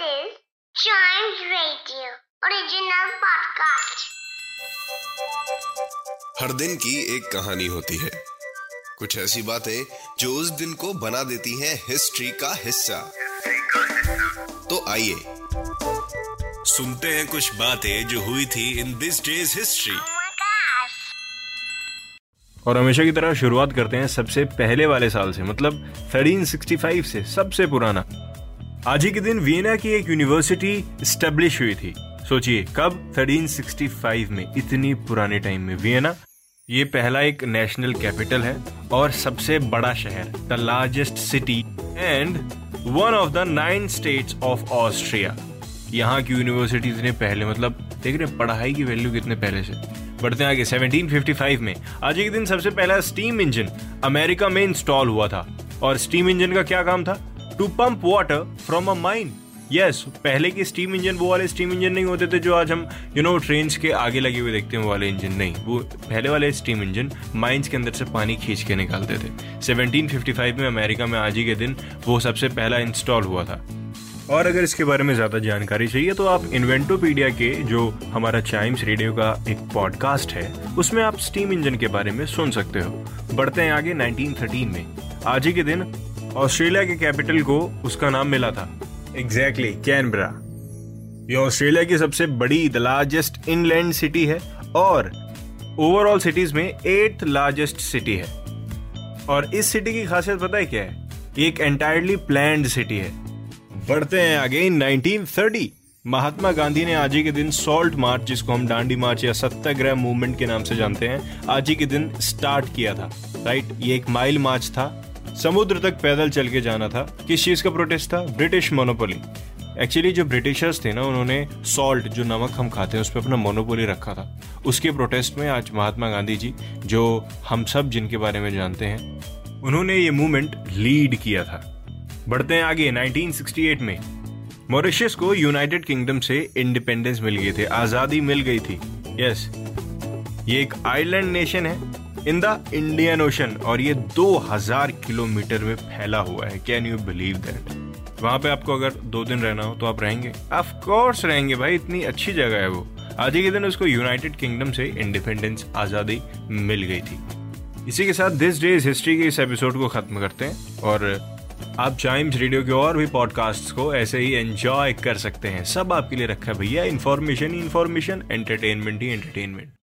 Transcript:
is Chimes Radio original podcast. हर दिन की एक कहानी होती है कुछ ऐसी बातें जो उस दिन को बना देती हैं हिस्ट्री का हिस्सा तो आइए सुनते हैं कुछ बातें जो हुई थी इन दिस डेज़ हिस्ट्री. और हमेशा की तरह शुरुआत करते हैं सबसे पहले वाले साल से मतलब 1365 से सबसे पुराना आज ही के दिन वियना की एक यूनिवर्सिटी स्टेब्लिश हुई थी। सोचिए, कब? 1365 में, इतनी पुराने टाइम में वियना। ये पहला एक नेशनल कैपिटल है और सबसे बड़ा शहर the largest city and one of the nine states of Austria यहाँ की यूनिवर्सिटीज ने पहले मतलब देख रहे पढ़ाई की वैल्यू कितने पहले से। बढ़ते हैं आगे 1755 में। आज के दिन सबसे पहला स्टीम इंजन अमेरिका में इंस्टॉल हुआ था। और स्टीम इंजन का क्या काम था? To pump water from a mine yes पहले के स्टीम इंजन वो वाले स्टीम इंजन नहीं होते थे जो आज हम यू नो ट्रेन के आगे लगे हुए देखते हैं, वो वाले इंजन नहीं। वो पहले वाले स्टीम इंजन माइंस के अंदर से पानी खींच के निकालते थे। 1755 में अमेरिका में आज ही के दिन वो सबसे पहला इंस्टॉल हुआ था। और अगर इसके बारे में ज़्यादा जानकारी चाहिए तो आप इन्वेंटोपीडिया के जो हमारा चाइम्स रेडियो का एक पॉडकास्ट है, उसमें आप स्टीम इंजन के बारे में सुन सकते हो। बढ़ते हैं आगे 1913 में। आज ही के दिन ऑस्ट्रेलिया के कैपिटल को उसका नाम मिला था। एग्जैक्टली कैनबरा ये ऑस्ट्रेलिया की सबसे बड़ी द लार्जेस्ट इनलैंड सिटी है और ओवरऑल सिटीज़ में एट लार्जेस्ट सिटी है। और इस सिटी की खासियत पता है क्या है? एक एंटायरली प्लैंड सिटी है। बढ़ते हैं आगे 1930 महात्मा गांधी ने आज ही के दिन सॉल्ट मार्च जिसको हम डांडी मार्च या सत्याग्रह मूवमेंट के नाम से जानते हैं, आज ही के दिन स्टार्ट किया था। राइट ये एक माइल मार्च था। समुद्र तक पैदल चल के जाना था। किस चीज़ का प्रोटेस्ट था? ब्रिटिश मोनोपोली एक्चुअली जो ब्रिटिशर्स थे ना, उन्होंने सॉल्ट जो नमक हम खाते हैं, उस पर अपना मोनोपोली रखा था। उसके प्रोटेस्ट में आज महात्मा गांधी जी, जो हम सब जिनके बारे में जानते हैं, उन्होंने ये मूवमेंट लीड किया था। बढ़ते हैं आगे 1968 में। मॉरिशस को यूनाइटेड किंगडम से इंडिपेंडेंस मिल गई थी। आज़ादी मिल गई थी। यस ये एक आइलैंड नेशन है। इन द इंडियन ओशन, और ये 2000 किलोमीटर में फैला हुआ है। कैन यू बिलीव दैट वहाँ पे आपको अगर दो दिन रहना हो तो आप रहेंगे। ऑफ़ कोर्स रहेंगे भाई, इतनी अच्छी जगह है वो। आज ही के दिन उसको यूनाइटेड किंगडम से इंडिपेंडेंस आज़ादी मिल गई थी। इसी के साथ दिस डेज़ हिस्ट्री के इस एपिसोड को खत्म करते हैं, और आप चाइम्स रेडियो के और भी पॉडकास्ट्स को ऐसे ही एंजॉय कर सकते हैं। सब आपके लिए रखा है भैया। इन्फॉर्मेशन ही इन्फॉर्मेशन एंटरटेनमेंट ही एंटरटेनमेंट